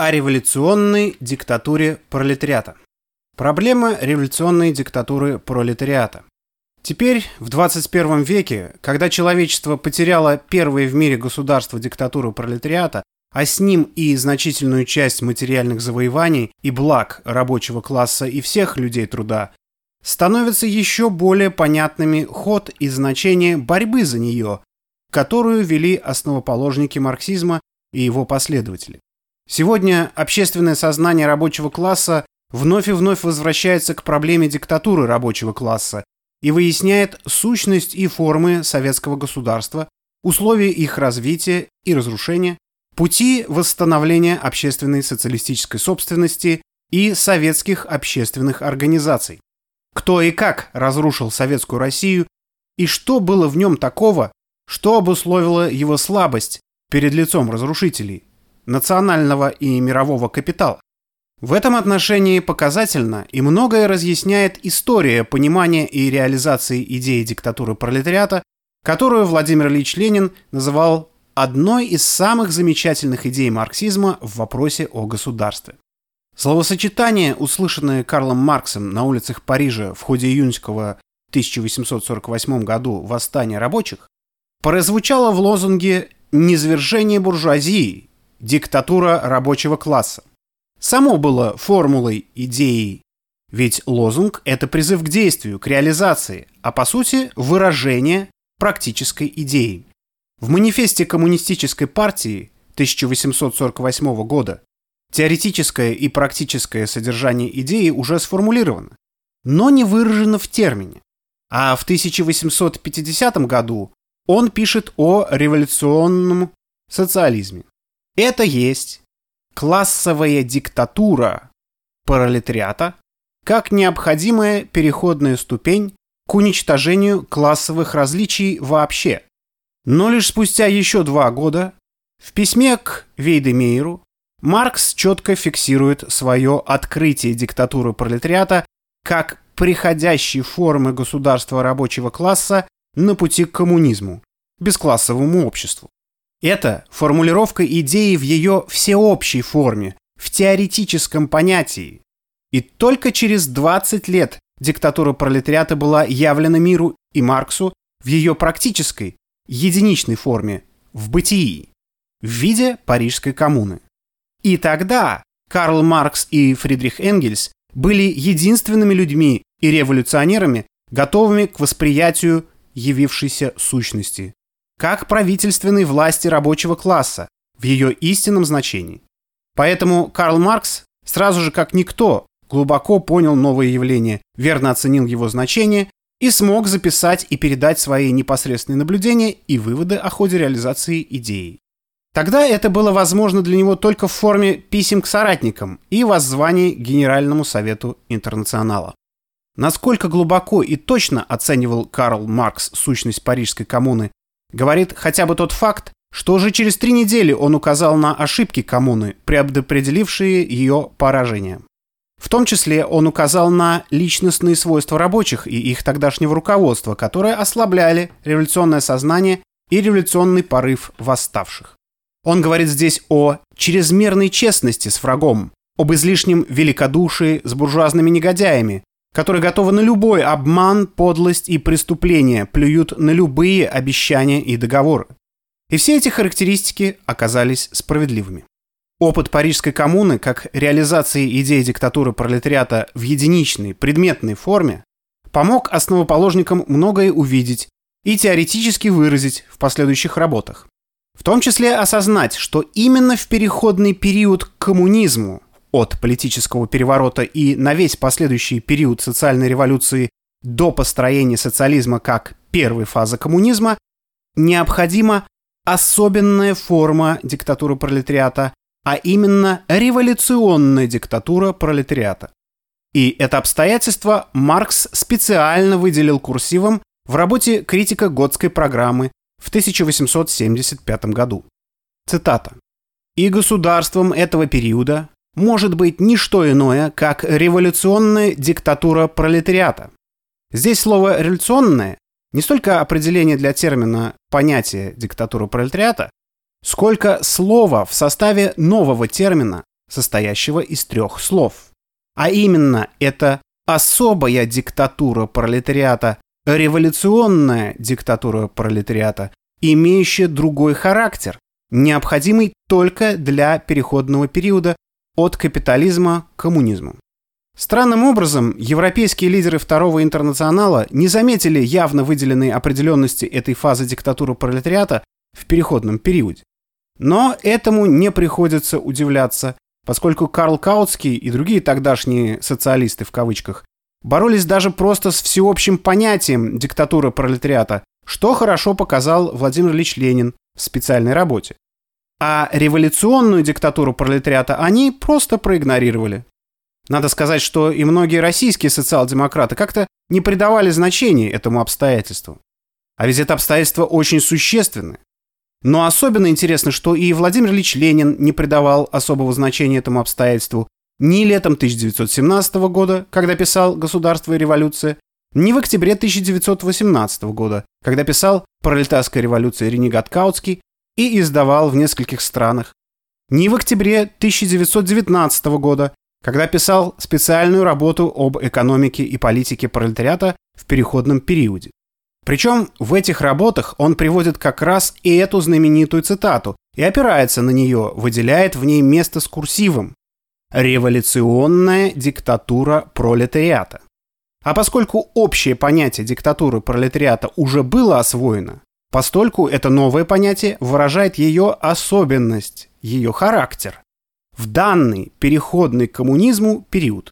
о революционной диктатуре пролетариата. Проблема революционной диктатуры пролетариата. Теперь, в 21 веке, когда человечество потеряло первое в мире государство диктатуру пролетариата, а с ним и значительную часть материальных завоеваний и благ рабочего класса и всех людей труда, становятся еще более понятными ход и значение борьбы за нее, которую вели основоположники марксизма и его последователи. Сегодня общественное сознание рабочего класса вновь и вновь возвращается к проблеме диктатуры рабочего класса и выясняет сущность и формы советского государства, условия их развития и разрушения, пути восстановления общественной социалистической собственности и советских общественных организаций. Кто и как разрушил советскую Россию и что было в нем такого, что обусловило его слабость перед лицом разрушителей, национального и мирового капитала. В этом отношении показательно и многое разъясняет история понимания и реализации идеи диктатуры пролетариата, которую Владимир Ильич Ленин называл одной из самых замечательных идей марксизма в вопросе о государстве. Словосочетание, услышанное Карлом Марксом на улицах Парижа в ходе июньского 1848 году восстания рабочих, прозвучало в лозунге «Низвержение буржуазии диктатура рабочего класса. Само было формулой, идеей. Ведь лозунг – это призыв к действию, к реализации, а по сути – выражение практической идеи. В манифесте Коммунистической партии 1848 года теоретическое и практическое содержание идеи уже сформулировано, но не выражено в термине. А в 1850 году он пишет о революционном социализме. Это есть классовая диктатура пролетариата как необходимая переходная ступень к уничтожению классовых различий вообще. Но лишь спустя еще два года в письме к Вейдемейру Маркс четко фиксирует свое открытие диктатуры пролетариата как приходящей формы государства рабочего класса на пути к коммунизму, бесклассовому обществу. Это формулировка идеи в ее всеобщей форме, в теоретическом понятии. И только через 20 лет диктатура пролетариата была явлена миру и Марксу в ее практической, единичной форме, в бытии, в виде Парижской коммуны. И тогда Карл Маркс и Фридрих Энгельс были единственными людьми и революционерами, готовыми к восприятию явившейся сущности как правительственной власти рабочего класса в ее истинном значении. Поэтому Карл Маркс сразу же как никто глубоко понял новое явление, верно оценил его значение и смог записать и передать свои непосредственные наблюдения и выводы о ходе реализации идеи. Тогда это было возможно для него только в форме писем к соратникам и воззваний Генеральному Совету Интернационала. Насколько глубоко и точно оценивал Карл Маркс сущность Парижской коммуны Говорит хотя бы тот факт, что уже через три недели он указал на ошибки коммуны, предопределившие ее поражение. В том числе он указал на личностные свойства рабочих и их тогдашнего руководства, которые ослабляли революционное сознание и революционный порыв восставших. Он говорит здесь о чрезмерной честности с врагом, об излишнем великодушии с буржуазными негодяями, которые готовы на любой обман, подлость и преступление, плюют на любые обещания и договоры. И все эти характеристики оказались справедливыми. Опыт Парижской коммуны как реализации идеи диктатуры пролетариата в единичной, предметной форме помог основоположникам многое увидеть и теоретически выразить в последующих работах. В том числе осознать, что именно в переходный период к коммунизму от политического переворота и на весь последующий период социальной революции до построения социализма как первой фазы коммунизма, необходима особенная форма диктатуры пролетариата, а именно революционная диктатура пролетариата. И это обстоятельство Маркс специально выделил курсивом в работе «Критика Готской программы» в 1875 году. Цитата. «И государством этого периода может быть не что иное, как революционная диктатура пролетариата. Здесь слово «революционное» не столько определение для термина понятия диктатура пролетариата, сколько слово в составе нового термина, состоящего из трех слов. А именно, это особая диктатура пролетариата, революционная диктатура пролетариата, имеющая другой характер, необходимый только для переходного периода от капитализма к коммунизму. Странным образом, европейские лидеры Второго интернационала не заметили явно выделенной определенности этой фазы диктатуры пролетариата в переходном периоде. Но этому не приходится удивляться, поскольку Карл Каутский и другие тогдашние «социалисты» в кавычках боролись даже просто с всеобщим понятием диктатуры пролетариата, что хорошо показал Владимир Ильич Ленин в специальной работе. А революционную диктатуру пролетариата они просто проигнорировали. Надо сказать, что и многие российские социал-демократы как-то не придавали значения этому обстоятельству. А ведь это обстоятельство очень существенное. Но особенно интересно, что и Владимир Ильич Ленин не придавал особого значения этому обстоятельству ни летом 1917 года, когда писал «Государство и революция», ни в октябре 1918 года, когда писал «Пролетарская революция» Ренегат Каутский и издавал в нескольких странах, ни в октябре 1919 года, когда писал специальную работу об экономике и политике пролетариата в переходном периоде. Причем в этих работах он приводит как раз и эту знаменитую цитату и опирается на нее, выделяет в ней место с курсивом. «Революционная диктатура пролетариата». А поскольку общее понятие диктатуры пролетариата уже было освоено, постольку это новое понятие выражает ее особенность, ее характер в данный переходный к коммунизму период.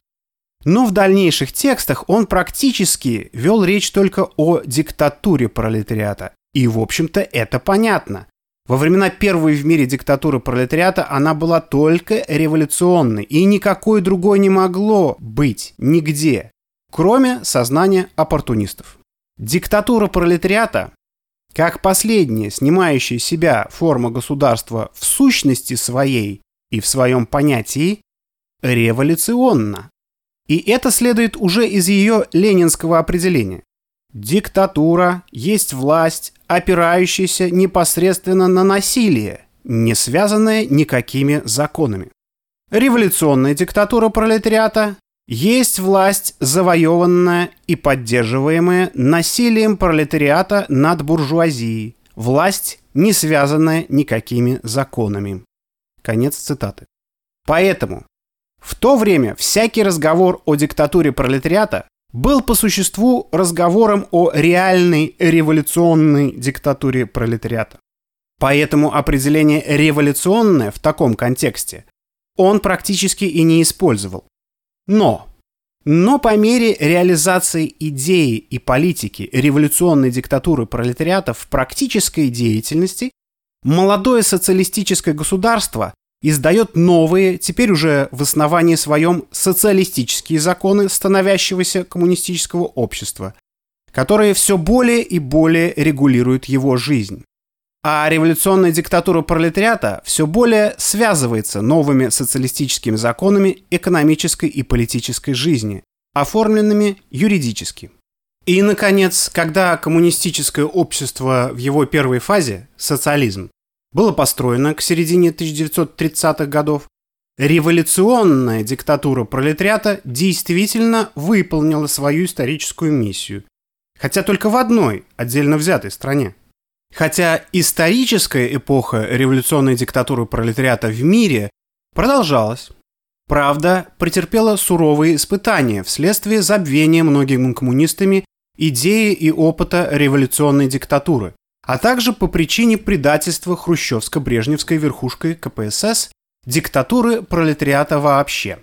Но в дальнейших текстах он практически вел речь только о диктатуре пролетариата. И, в общем-то, это понятно. Во времена первой в мире диктатуры пролетариата она была только революционной, и никакой другой не могло быть нигде, кроме сознания оппортунистов. Диктатура пролетариата, как последняя снимающая себя форма государства в сущности своей, и в своем понятии революционно. И это следует уже из ее ленинского определения. Диктатура есть власть, опирающаяся непосредственно на насилие, не связанная никакими законами. Революционная диктатура пролетариата есть власть, завоеванная и поддерживаемая насилием пролетариата над буржуазией, власть, не связанная никакими законами. Конец цитаты. Поэтому в то время всякий разговор о диктатуре пролетариата был по существу разговором о реальной революционной диктатуре пролетариата. Поэтому определение «революционное» в таком контексте он практически и не использовал. Но, но по мере реализации идеи и политики революционной диктатуры пролетариата в практической деятельности, молодое социалистическое государство издает новые, теперь уже в основании своем, социалистические законы становящегося коммунистического общества, которые все более и более регулируют его жизнь. А революционная диктатура пролетариата все более связывается новыми социалистическими законами экономической и политической жизни, оформленными юридически. И, наконец, когда коммунистическое общество в его первой фазе, социализм, было построено к середине 1930-х годов, революционная диктатура пролетариата действительно выполнила свою историческую миссию. Хотя только в одной отдельно взятой стране. Хотя историческая эпоха революционной диктатуры пролетариата в мире продолжалась. Правда, претерпела суровые испытания вследствие забвения многими коммунистами идеи и опыта революционной диктатуры, а также по причине предательства хрущевско-брежневской верхушкой КПСС диктатуры пролетариата вообще.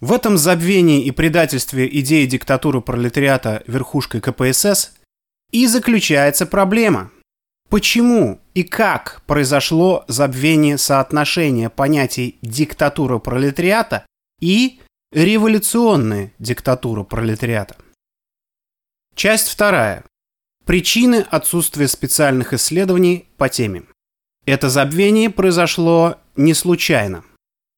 В этом забвении и предательстве идеи диктатуры пролетариата верхушкой КПСС и заключается проблема. Почему и как произошло забвение соотношения понятий диктатура пролетариата и революционная диктатура пролетариата? Часть вторая. Причины отсутствия специальных исследований по теме. Это забвение произошло не случайно.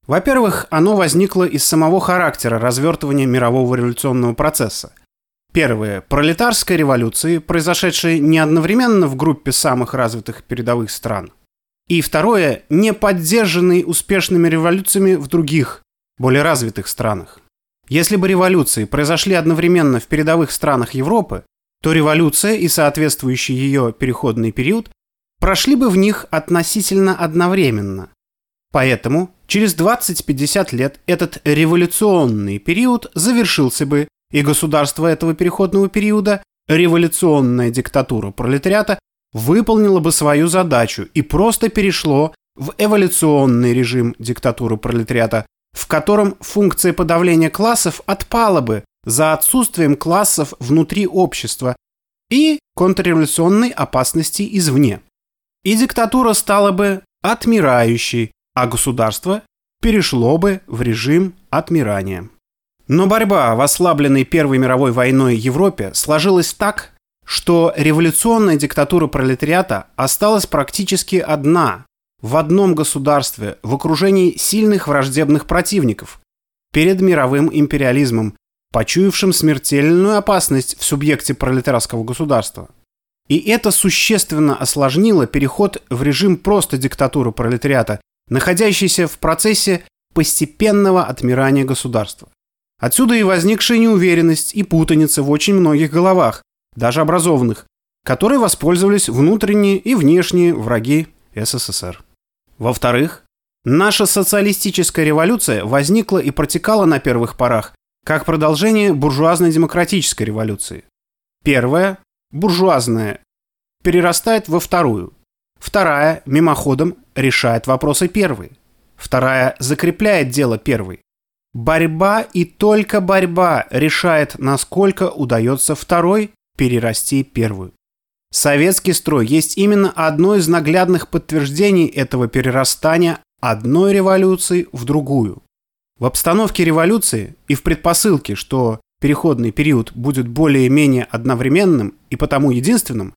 Во-первых, оно возникло из самого характера развертывания мирового революционного процесса. Первое. Пролетарской революции, произошедшей не одновременно в группе самых развитых передовых стран. И второе, не поддержанный успешными революциями в других, более развитых странах. Если бы революции произошли одновременно в передовых странах Европы, то революция и соответствующий ее переходный период прошли бы в них относительно одновременно. Поэтому через 20-50 лет этот революционный период завершился бы, и государство этого переходного периода, революционная диктатура пролетариата, выполнило бы свою задачу и просто перешло в эволюционный режим диктатуры пролетариата, в котором функция подавления классов отпала бы за отсутствием классов внутри общества и контрреволюционной опасности извне. И диктатура стала бы отмирающей, а государство перешло бы в режим отмирания. Но борьба в ослабленной Первой мировой войной Европе сложилась так, что революционная диктатура пролетариата осталась практически одна, в одном государстве, в окружении сильных враждебных противников, перед мировым империализмом, почуявшим смертельную опасность в субъекте пролетарского государства. И это существенно осложнило переход в режим просто диктатуры пролетариата, находящийся в процессе постепенного отмирания государства. Отсюда и возникшая неуверенность и путаница в очень многих головах, даже образованных, которые воспользовались внутренние и внешние враги СССР. Во-вторых, наша социалистическая революция возникла и протекала на первых порах как продолжение буржуазной демократической революции. Первая, буржуазная, перерастает во вторую. Вторая, мимоходом, решает вопросы первой. Вторая закрепляет дело первой. Борьба и только борьба решает, насколько удается второй перерасти первую. Советский строй есть именно одно из наглядных подтверждений этого перерастания одной революции в другую. В обстановке революции и в предпосылке, что переходный период будет более-менее одновременным и потому единственным,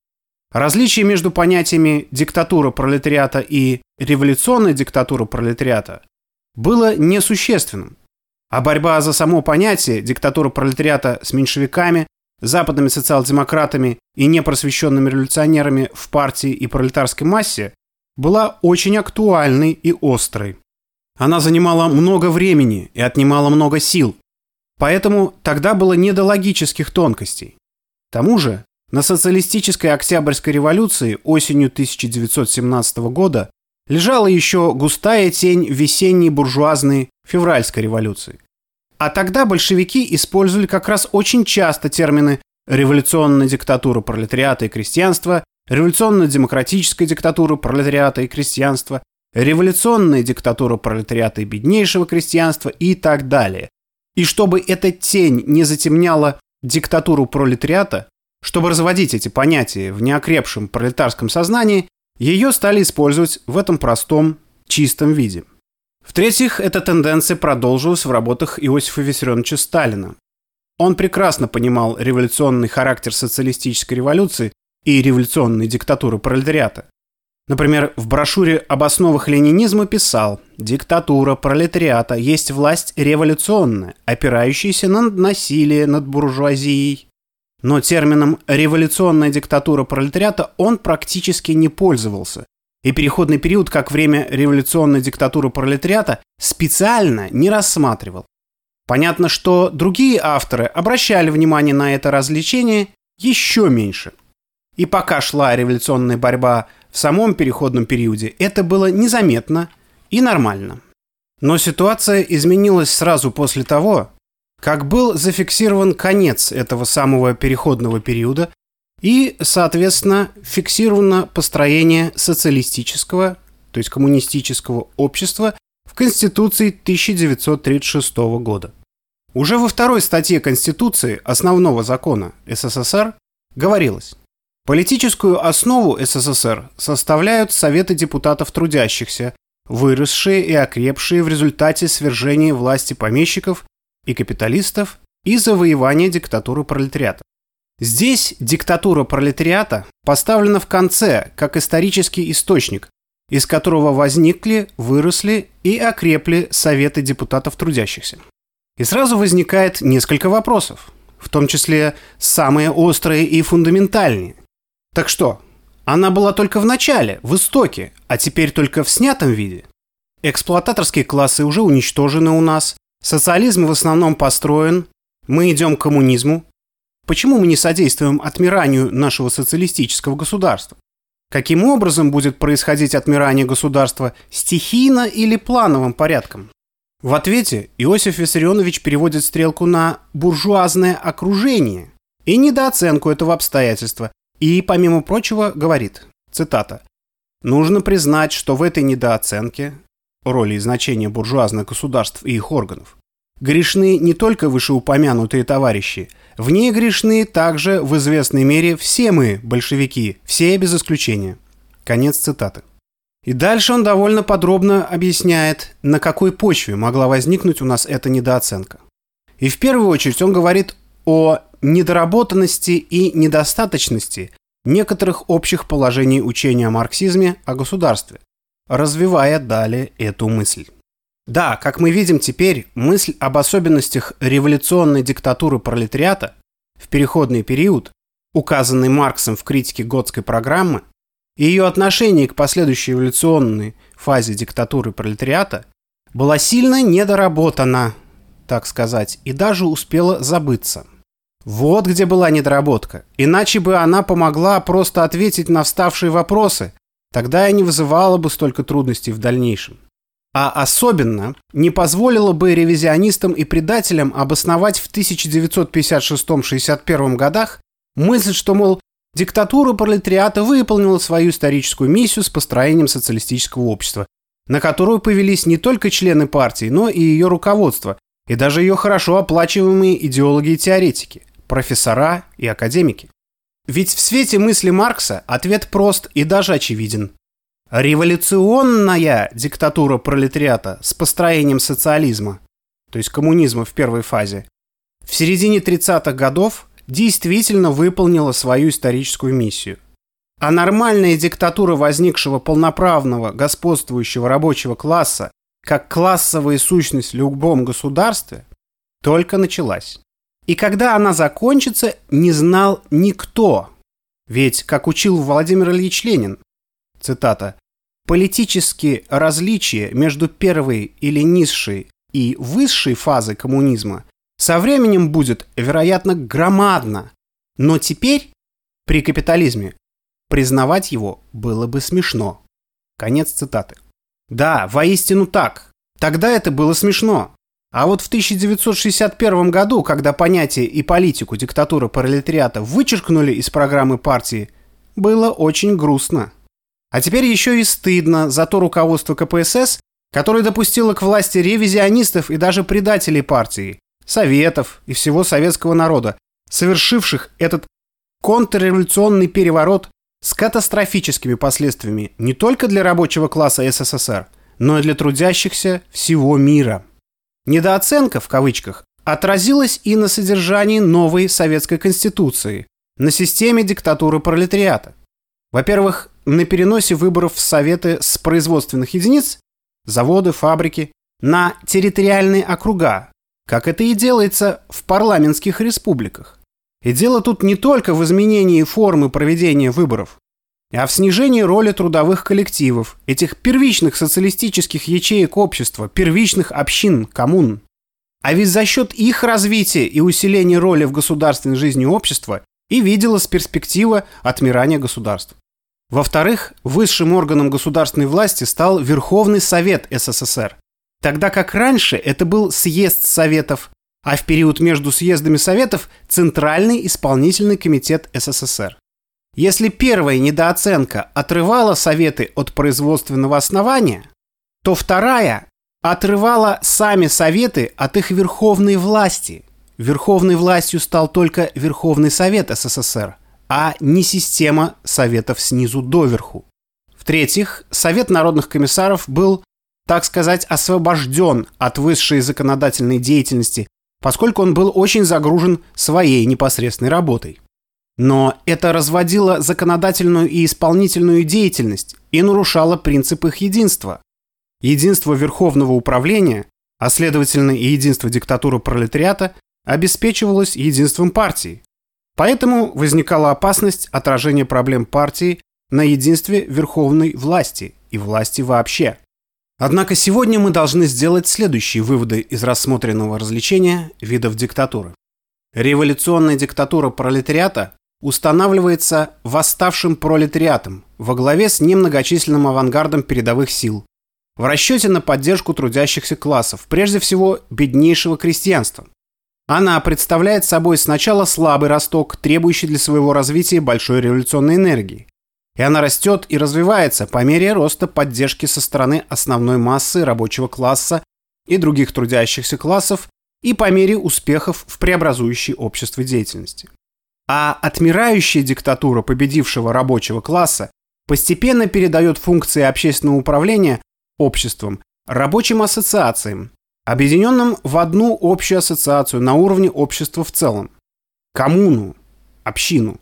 различие между понятиями диктатура пролетариата и революционная диктатура пролетариата было несущественным, а борьба за само понятие диктатура пролетариата с меньшевиками западными социал-демократами и непросвещенными революционерами в партии и пролетарской массе была очень актуальной и острой. Она занимала много времени и отнимала много сил, поэтому тогда было не до логических тонкостей. К тому же, на социалистической Октябрьской революции осенью 1917 года лежала еще густая тень весенней буржуазной февральской революции. А тогда большевики использовали как раз очень часто термины «революционная диктатура пролетариата и крестьянства», «революционно-демократическая диктатура пролетариата и крестьянства», «революционная диктатура пролетариата и беднейшего крестьянства» и так далее. И чтобы эта тень не затемняла диктатуру пролетариата, чтобы разводить эти понятия в неокрепшем пролетарском сознании, ее стали использовать в этом простом, чистом виде – в-третьих, эта тенденция продолжилась в работах Иосифа Виссарионовича Сталина. Он прекрасно понимал революционный характер социалистической революции и революционной диктатуры пролетариата. Например, в брошюре об основах ленинизма писал «Диктатура пролетариата есть власть революционная, опирающаяся на насилие над буржуазией». Но термином «революционная диктатура пролетариата» он практически не пользовался, и переходный период как время революционной диктатуры пролетариата специально не рассматривал. Понятно, что другие авторы обращали внимание на это развлечение еще меньше. И пока шла революционная борьба в самом переходном периоде, это было незаметно и нормально. Но ситуация изменилась сразу после того, как был зафиксирован конец этого самого переходного периода и, соответственно, фиксировано построение социалистического, то есть коммунистического общества в Конституции 1936 года. Уже во второй статье Конституции основного закона СССР говорилось, политическую основу СССР составляют Советы депутатов трудящихся, выросшие и окрепшие в результате свержения власти помещиков и капиталистов и завоевания диктатуры пролетариата. Здесь диктатура пролетариата поставлена в конце, как исторический источник, из которого возникли, выросли и окрепли советы депутатов трудящихся. И сразу возникает несколько вопросов, в том числе самые острые и фундаментальные. Так что, Она была только в начале, в истоке, а теперь только в снятом виде. Эксплуататорские классы уже уничтожены у нас, социализм в основном построен, мы идем к коммунизму. Почему мы не содействуем отмиранию нашего социалистического государства? Каким образом будет происходить отмирание государства стихийно или плановым порядком? В ответе Иосиф Виссарионович переводит стрелку на буржуазное окружение и недооценку этого обстоятельства, и, помимо прочего, говорит, цитата, «Нужно признать, что в этой недооценке роли и значения буржуазных государств и их органов грешны не только вышеупомянутые товарищи, в ней грешны также в известной мере все мы, большевики, все без исключения». Конец цитаты. И дальше он довольно подробно объясняет, на какой почве могла возникнуть у нас эта недооценка. И в первую очередь он говорит о недоработанности и недостаточности некоторых общих положений учения о марксизме о государстве, развивая далее эту мысль. Да, как мы видим теперь, мысль об особенностях революционной диктатуры пролетариата в переходный период, указанный Марксом в критике Готской программы, и ее отношение к последующей эволюционной фазе диктатуры пролетариата была сильно недоработана, так сказать, и даже успела забыться. Вот где была недоработка. Иначе бы она помогла просто ответить на вставшие вопросы, тогда и не вызывала бы столько трудностей в дальнейшем. А особенно не позволила бы ревизионистам и предателям обосновать в 1956-61 годах мысль, что, мол, Диктатура пролетариата выполнила свою историческую миссию с построением социалистического общества, на которую повелись не только члены партии, но и ее руководство, и даже ее хорошо оплачиваемые идеологи и теоретики, профессора и академики. Ведь в свете мысли Маркса ответ прост и даже очевиден. Революционная диктатура пролетариата с построением социализма, то есть коммунизма в первой фазе, в середине 30-х годов действительно выполнила свою историческую миссию. А нормальная диктатура возникшего полноправного господствующего рабочего класса как классовая сущность в любом государстве только началась. И когда она закончится, не знал никто. Ведь, как учил Владимир Ильич Ленин, цитата, «политические различия между первой или низшей и высшей фазой коммунизма со временем будет, вероятно, громадно. Но теперь, при капитализме, признавать его было бы смешно. Конец цитаты. Да, воистину так. Тогда это было смешно. А вот в 1961 году, когда понятие и политику диктатуры пролетариата вычеркнули из программы партии, было очень грустно. А теперь еще и стыдно за то руководство КПСС, которое допустило к власти ревизионистов и даже предателей партии, советов и всего советского народа, совершивших этот контрреволюционный переворот с катастрофическими последствиями не только для рабочего класса СССР, но и для трудящихся всего мира. Недооценка, в кавычках, отразилась и на содержании новой советской конституции, на системе диктатуры пролетариата. Во-первых, на переносе выборов в Советы с производственных единиц, заводы, фабрики, на территориальные округа, как это и делается в парламентских республиках. И дело тут не только в изменении формы проведения выборов, а в снижении роли трудовых коллективов, этих первичных социалистических ячеек общества, первичных общин, коммун. А ведь за счет их развития и усиления роли в государственной жизни общества и виделась перспектива отмирания государств. Во-вторых, высшим органом государственной власти стал Верховный Совет СССР, Тогда как раньше это был съезд Советов, а в период между съездами Советов – Центральный исполнительный комитет СССР. Если первая недооценка отрывала Советы от производственного основания, то вторая отрывала сами Советы от их верховной власти. Верховной властью стал только Верховный Совет СССР, а не система Советов снизу доверху. В-третьих, Совет народных комиссаров был так сказать, освобожден от высшей законодательной деятельности, поскольку он был очень загружен своей непосредственной работой. Но это разводило законодательную и исполнительную деятельность и нарушало принцип их единства. Единство верховного управления, а следовательно и единство диктатуры пролетариата, обеспечивалось единством партии. Поэтому возникала опасность отражения проблем партии на единстве верховной власти и власти вообще. Однако сегодня мы должны сделать следующие выводы из рассмотренного развлечения видов диктатуры. Революционная диктатура пролетариата устанавливается восставшим пролетариатом во главе с немногочисленным авангардом передовых сил в расчете на поддержку трудящихся классов, прежде всего беднейшего крестьянства. Она представляет собой сначала слабый росток, требующий для своего развития большой революционной энергии. И она растет и развивается по мере роста поддержки со стороны основной массы рабочего класса и других трудящихся классов и по мере успехов в преобразующей общество деятельности. А отмирающая диктатура победившего рабочего класса постепенно передает функции общественного управления обществом рабочим ассоциациям, объединенным в одну общую ассоциацию на уровне общества в целом – коммуну, общину.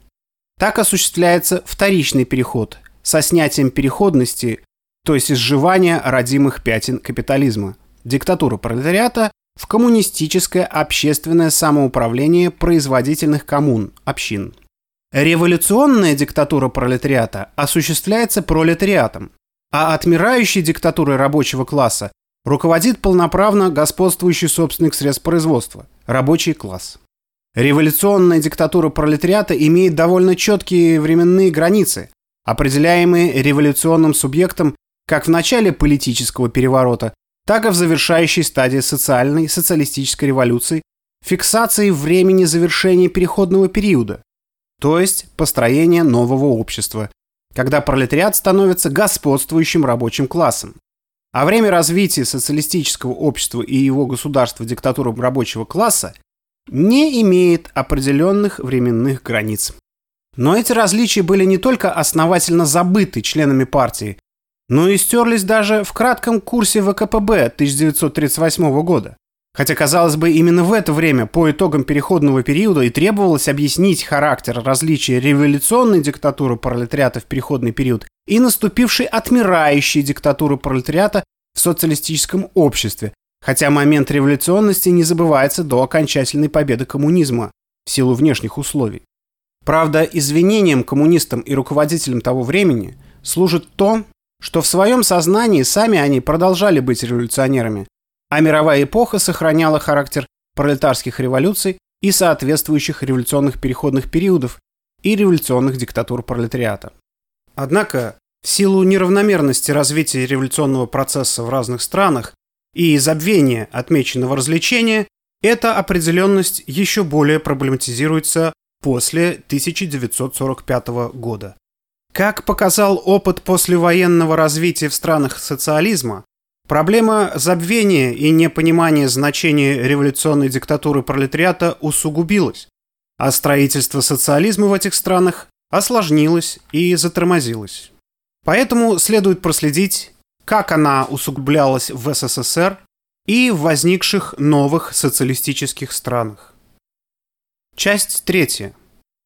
Так осуществляется вторичный переход со снятием переходности, то есть изживания родимых пятен капитализма, диктатура пролетариата в коммунистическое общественное самоуправление производительных коммун, общин. Революционная диктатура пролетариата осуществляется пролетариатом, а отмирающей диктатурой рабочего класса руководит полноправно господствующий собственник средств производства – рабочий класс. Революционная диктатура пролетариата имеет довольно четкие временные границы, определяемые революционным субъектом как в начале политического переворота, так и в завершающей стадии социальной социалистической революции фиксации времени завершения переходного периода, то есть построения нового общества, когда пролетариат становится господствующим рабочим классом. А время развития социалистического общества и его государства диктатуры рабочего класса не имеет определенных временных границ. Но эти различия были не только основательно забыты членами партии, но и стерлись даже в кратком курсе ВКПБ 1938 года. Хотя, казалось бы, именно в это время, по итогам переходного периода, и требовалось объяснить характер различия революционной диктатуры пролетариата в переходный период и наступившей отмирающей диктатуры пролетариата в социалистическом обществе, хотя момент революционности не забывается до окончательной победы коммунизма в силу внешних условий. Правда, извинением коммунистам и руководителям того времени служит то, что в своем сознании сами они продолжали быть революционерами, а мировая эпоха сохраняла характер пролетарских революций и соответствующих революционных переходных периодов и революционных диктатур пролетариата. Однако, в силу неравномерности развития революционного процесса в разных странах и забвения отмеченного развлечения, эта определенность еще более проблематизируется после 1945 года. Как показал опыт послевоенного развития в странах социализма, проблема забвения и непонимания значения революционной диктатуры пролетариата усугубилась, а строительство социализма в этих странах осложнилось и затормозилось. Поэтому следует проследить, как она усугублялась в СССР и в возникших новых социалистических странах. Часть третья.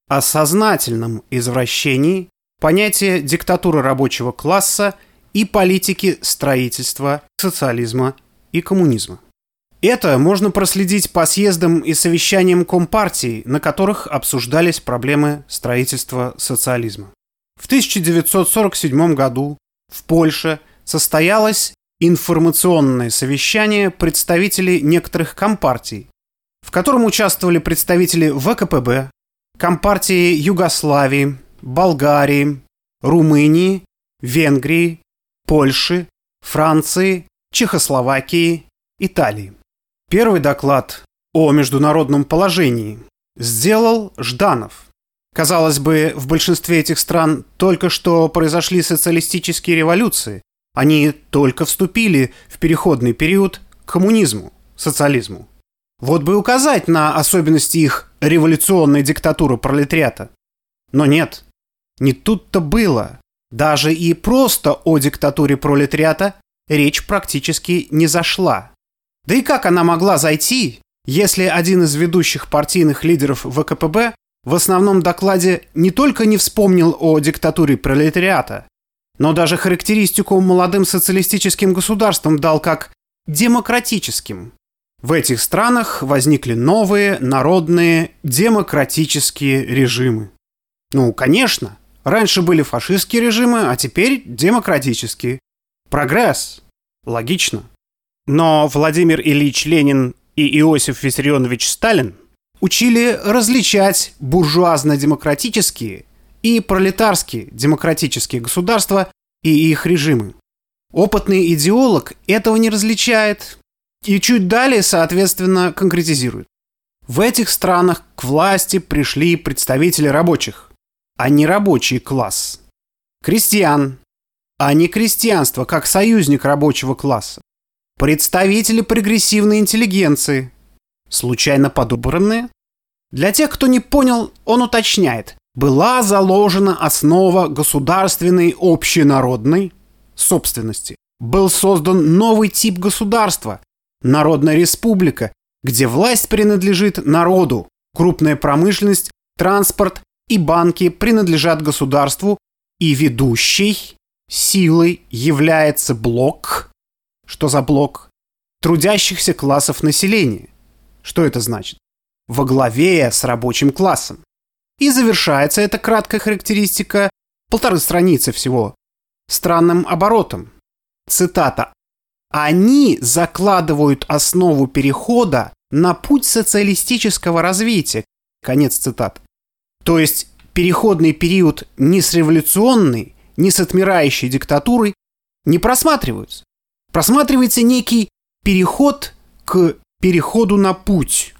О сознательном извращении понятие диктатуры рабочего класса и политики строительства социализма и коммунизма. Это можно проследить по съездам и совещаниям Компартии, на которых обсуждались проблемы строительства социализма. В 1947 году в Польше состоялось информационное совещание представителей некоторых компартий, в котором участвовали представители ВКПБ, Компартии Югославии, Болгарии, Румынии, Венгрии, Польши, Франции, Чехословакии, Италии. Первый доклад о международном положении сделал Жданов. Казалось бы, в большинстве этих стран только что произошли социалистические революции. Они только вступили в переходный период к коммунизму, социализму. Вот бы указать на особенности их революционной диктатуры пролетариата. Но нет, не тут-то было. Даже и просто о диктатуре пролетариата речь практически не зашла. Да и как она могла зайти, если один из ведущих партийных лидеров ВКПБ в основном докладе не только не вспомнил о диктатуре пролетариата, но даже характеристику молодым социалистическим государствам дал как демократическим. В этих странах возникли новые народные демократические режимы. Ну, конечно, Раньше были фашистские режимы, а теперь демократические. Прогресс. Логично. Но Владимир Ильич Ленин и Иосиф Виссарионович Сталин учили различать буржуазно-демократические и пролетарские демократические государства и их режимы. Опытный идеолог этого не различает и чуть далее, соответственно, конкретизирует. В этих странах к власти пришли представители рабочих, а не рабочий класс. Крестьян, а не крестьянство как союзник рабочего класса. Представители прогрессивной интеллигенции. Случайно подобранные? Для тех, кто не понял, он уточняет. Была заложена основа государственной общенародной собственности. Был создан новый тип государства – Народная республика, где власть принадлежит народу, крупная промышленность, транспорт и банки принадлежат государству, и ведущей силой является блок. Что за блок? Трудящихся классов населения. Что это значит? Во главе с рабочим классом. И завершается эта краткая характеристика полторы страницы всего странным оборотом. Цитата. «Они закладывают основу перехода на путь социалистического развития». Конец цитат. То есть переходный период ни с революционной, ни с отмирающей диктатурой не просматриваются. Просматривается некий переход к переходу на путь.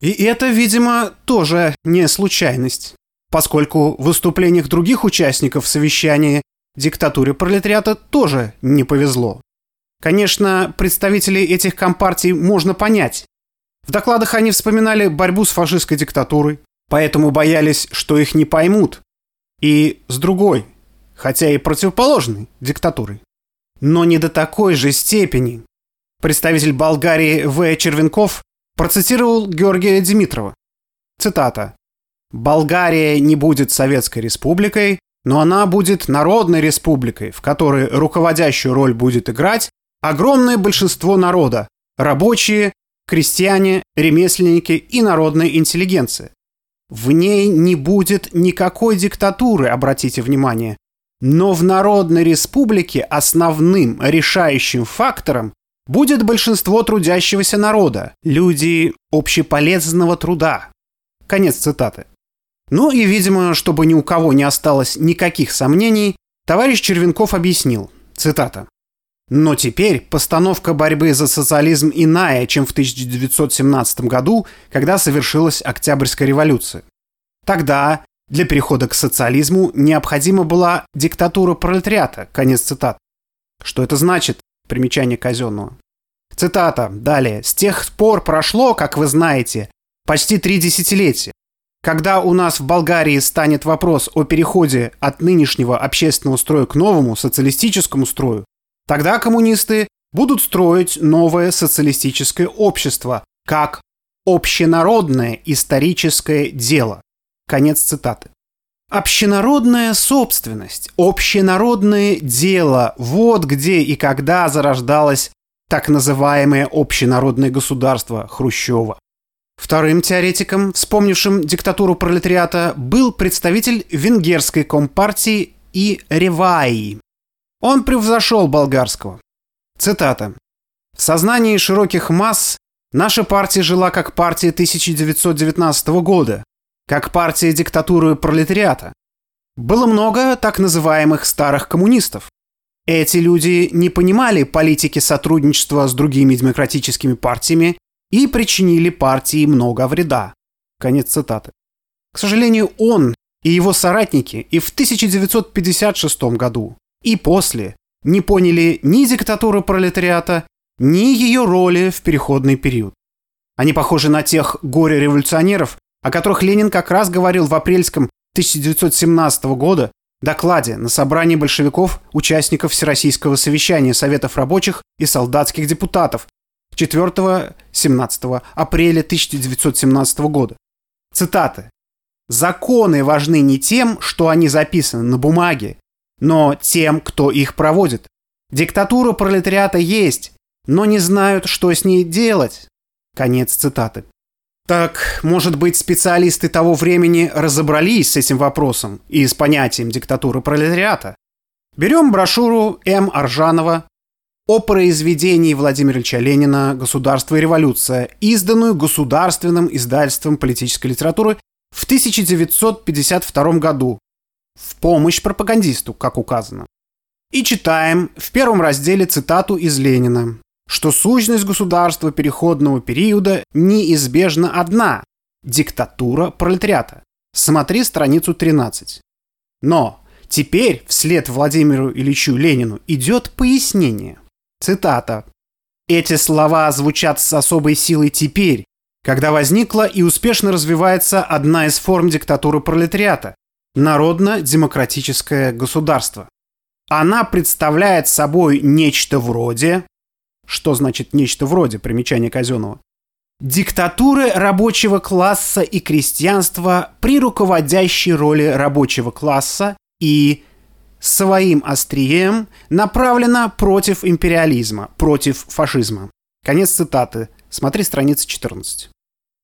И это, видимо, тоже не случайность, поскольку в выступлениях других участников совещания Диктатуре пролетариата тоже не повезло. Конечно, представителей этих компартий можно понять. В докладах они вспоминали борьбу с фашистской диктатурой, поэтому боялись, что их не поймут. И с другой, хотя и противоположной диктатурой. Но не до такой же степени. Представитель Болгарии В. Червенков процитировал Георгия Димитрова. Цитата. «Болгария не будет Советской Республикой, но она будет народной республикой, в которой руководящую роль будет играть огромное большинство народа – рабочие, крестьяне, ремесленники и народная интеллигенция. В ней не будет никакой диктатуры, обратите внимание. Но в Народной Республике основным решающим фактором будет большинство трудящегося народа, люди общеполезного труда. Конец цитаты. Ну и, видимо, чтобы ни у кого не осталось никаких сомнений, товарищ Червенков объяснил, цитата, «Но теперь постановка борьбы за социализм иная, чем в 1917 году, когда совершилась Октябрьская революция. Тогда для перехода к социализму необходима была диктатура пролетариата». Конец цитат. Что это значит? Примечание казенного. Цитата. Далее. «С тех пор прошло, как вы знаете, почти три десятилетия. Когда у нас в Болгарии станет вопрос о переходе от нынешнего общественного строя к новому социалистическому строю, тогда коммунисты будут строить новое социалистическое общество как общенародное историческое дело. Конец цитаты. Общенародная собственность, общенародное дело – вот где и когда зарождалось так называемое общенародное государство Хрущева. Вторым теоретиком, вспомнившим диктатуру пролетариата, был представитель венгерской компартии и Реваи. Он превзошел болгарского. Цитата. «В сознании широких масс наша партия жила как партия 1919 года, как партия диктатуры пролетариата. Было много так называемых старых коммунистов. Эти люди не понимали политики сотрудничества с другими демократическими партиями и причинили партии много вреда. Конец цитаты. К сожалению, он и его соратники и в 1956 году, и после не поняли ни диктатуры пролетариата, ни ее роли в переходный период. Они похожи на тех горе-революционеров, о которых Ленин как раз говорил в апрельском 1917 года докладе на собрании большевиков, участников Всероссийского совещания Советов рабочих и солдатских депутатов 4-17 апреля 1917 года. Цитаты. «Законы важны не тем, что они записаны на бумаге, но тем, кто их проводит. Диктатура пролетариата есть, но не знают, что с ней делать». Конец цитаты. Так, может быть, специалисты того времени разобрались с этим вопросом и с понятием диктатуры пролетариата? Берем брошюру М. Аржанова о произведении Владимира Ильича Ленина «Государство и революция», изданную государственным издательством политической литературы в 1952 году в помощь пропагандисту, как указано. И читаем в первом разделе цитату из Ленина, что сущность государства переходного периода неизбежно одна – диктатура пролетариата. Смотри страницу 13. Но теперь вслед Владимиру Ильичу Ленину идет пояснение. Цитата. Эти слова звучат с особой силой теперь, когда возникла и успешно развивается одна из форм диктатуры пролетариата – народно-демократическое государство. Она представляет собой нечто вроде... Что значит нечто вроде, примечание казенного? Диктатуры рабочего класса и крестьянства при руководящей роли рабочего класса и своим острием направлена против империализма, против фашизма. Конец цитаты. Смотри страница 14.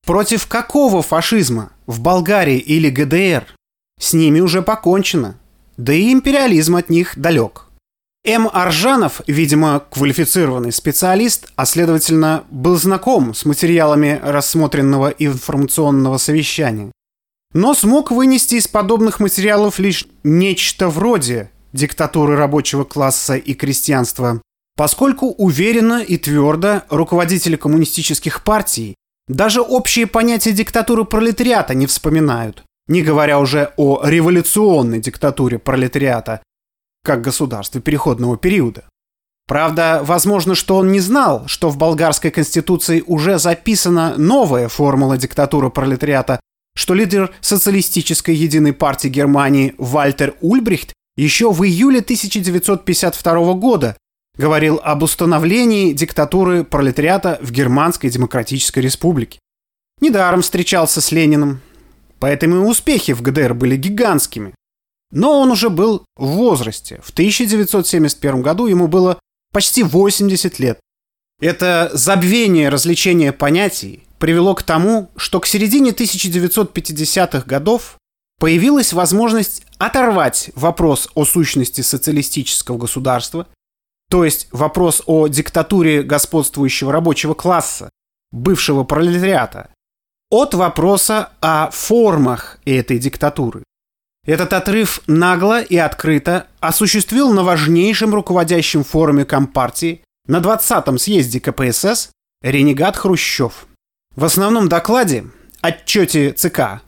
Против какого фашизма? В Болгарии или ГДР? С ними уже покончено. Да и империализм от них далек. М. Аржанов, видимо, квалифицированный специалист, а следовательно, был знаком с материалами рассмотренного информационного совещания но смог вынести из подобных материалов лишь нечто вроде диктатуры рабочего класса и крестьянства, поскольку уверенно и твердо руководители коммунистических партий даже общие понятия диктатуры пролетариата не вспоминают, не говоря уже о революционной диктатуре пролетариата, как государстве переходного периода. Правда, возможно, что он не знал, что в болгарской конституции уже записана новая формула диктатуры пролетариата, что лидер социалистической единой партии Германии Вальтер Ульбрихт еще в июле 1952 года говорил об установлении диктатуры пролетариата в Германской Демократической Республике. Недаром встречался с Лениным, поэтому и успехи в ГДР были гигантскими. Но он уже был в возрасте. В 1971 году ему было почти 80 лет. Это забвение развлечения понятий привело к тому, что к середине 1950-х годов появилась возможность оторвать вопрос о сущности социалистического государства, то есть вопрос о диктатуре господствующего рабочего класса, бывшего пролетариата, от вопроса о формах этой диктатуры. Этот отрыв нагло и открыто осуществил на важнейшем руководящем форуме Компартии на 20-м съезде КПСС ренегат Хрущев – в основном докладе, отчете ЦК,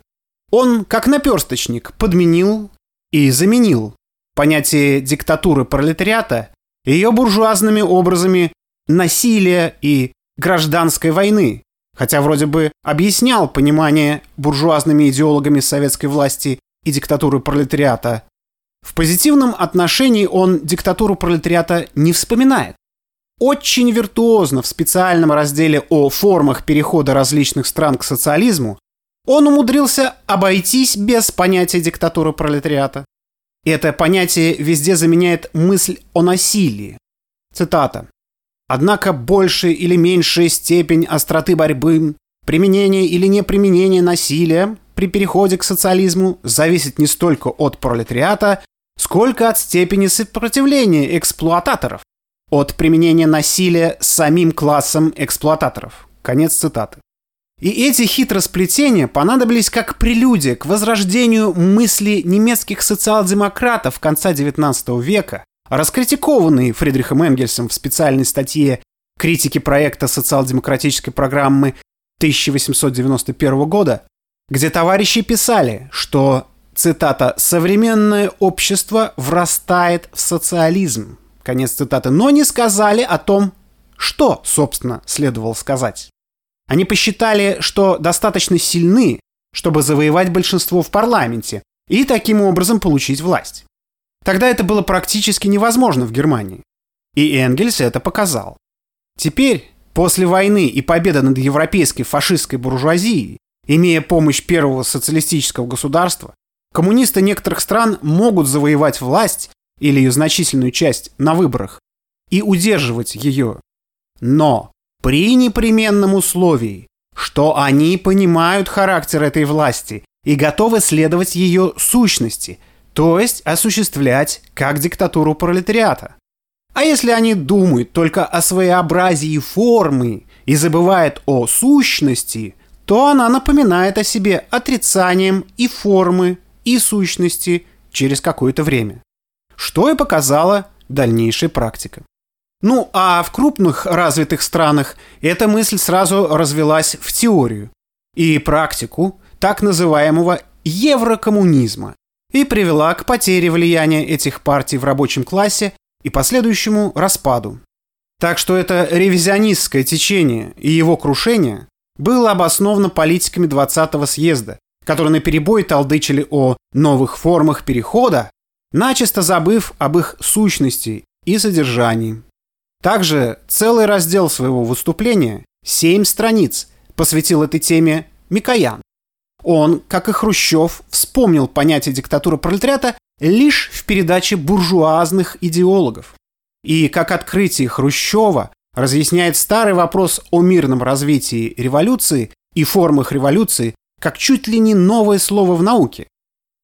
он, как наперсточник, подменил и заменил понятие диктатуры пролетариата ее буржуазными образами насилия и гражданской войны, хотя вроде бы объяснял понимание буржуазными идеологами советской власти и диктатуры пролетариата. В позитивном отношении он диктатуру пролетариата не вспоминает очень виртуозно в специальном разделе о формах перехода различных стран к социализму, он умудрился обойтись без понятия диктатуры пролетариата. Это понятие везде заменяет мысль о насилии. Цитата. Однако большая или меньшая степень остроты борьбы, применение или неприменение насилия при переходе к социализму зависит не столько от пролетариата, сколько от степени сопротивления эксплуататоров от применения насилия самим классом эксплуататоров. Конец цитаты. И эти хитросплетения понадобились как прелюдия к возрождению мысли немецких социал-демократов конца XIX века, раскритикованные Фридрихом Энгельсом в специальной статье «Критики проекта социал-демократической программы 1891 года», где товарищи писали, что, цитата, «современное общество врастает в социализм». Конец цитаты. Но не сказали о том, что, собственно, следовало сказать. Они посчитали, что достаточно сильны, чтобы завоевать большинство в парламенте и таким образом получить власть. Тогда это было практически невозможно в Германии. И Энгельс это показал. Теперь, после войны и победы над европейской фашистской буржуазией, имея помощь первого социалистического государства, коммунисты некоторых стран могут завоевать власть или ее значительную часть на выборах и удерживать ее. Но при непременном условии, что они понимают характер этой власти и готовы следовать ее сущности, то есть осуществлять как диктатуру пролетариата. А если они думают только о своеобразии формы и забывают о сущности, то она напоминает о себе отрицанием и формы, и сущности через какое-то время. Что и показала дальнейшая практика. Ну а в крупных развитых странах эта мысль сразу развелась в теорию и практику так называемого еврокоммунизма и привела к потере влияния этих партий в рабочем классе и последующему распаду. Так что это ревизионистское течение и его крушение было обосновано политиками 20-го съезда, которые наперебой толдычили о новых формах перехода, начисто забыв об их сущности и содержании. Также целый раздел своего выступления, семь страниц, посвятил этой теме Микоян. Он, как и Хрущев, вспомнил понятие диктатуры пролетариата лишь в передаче буржуазных идеологов. И как открытие Хрущева разъясняет старый вопрос о мирном развитии революции и формах революции как чуть ли не новое слово в науке.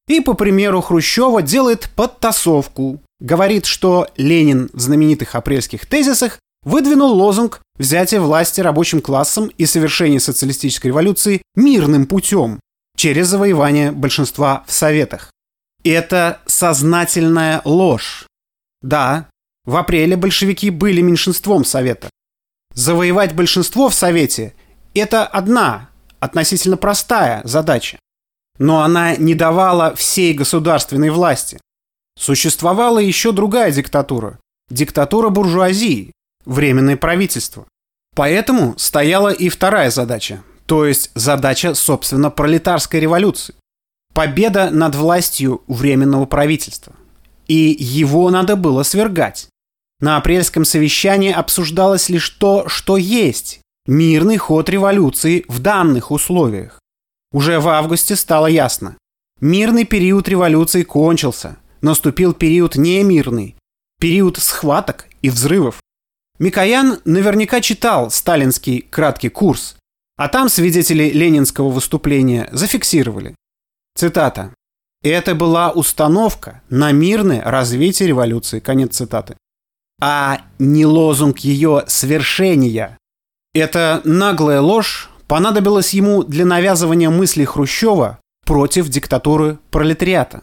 И, по примеру Хрущева, делает подтасовку. Говорит, что Ленин в знаменитых апрельских тезисах выдвинул лозунг взятия власти рабочим классом и совершения социалистической революции мирным путем через завоевание большинства в Советах. Это сознательная ложь. Да, в апреле большевики были меньшинством Совета. Завоевать большинство в Совете – это одна, относительно простая задача. Но она не давала всей государственной власти. Существовала еще другая диктатура – диктатура буржуазии, временное правительство. Поэтому стояла и вторая задача, то есть задача, собственно, пролетарской революции. Победа над властью временного правительства. И его надо было свергать. На апрельском совещании обсуждалось лишь то, что есть, мирный ход революции в данных условиях. Уже в августе стало ясно. Мирный период революции кончился. Наступил период немирный. Период схваток и взрывов. Микоян наверняка читал сталинский краткий курс, а там свидетели ленинского выступления зафиксировали. Цитата. «Это была установка на мирное развитие революции». Конец цитаты. А не лозунг ее свершения. Эта наглая ложь понадобилась ему для навязывания мыслей Хрущева против диктатуры пролетариата.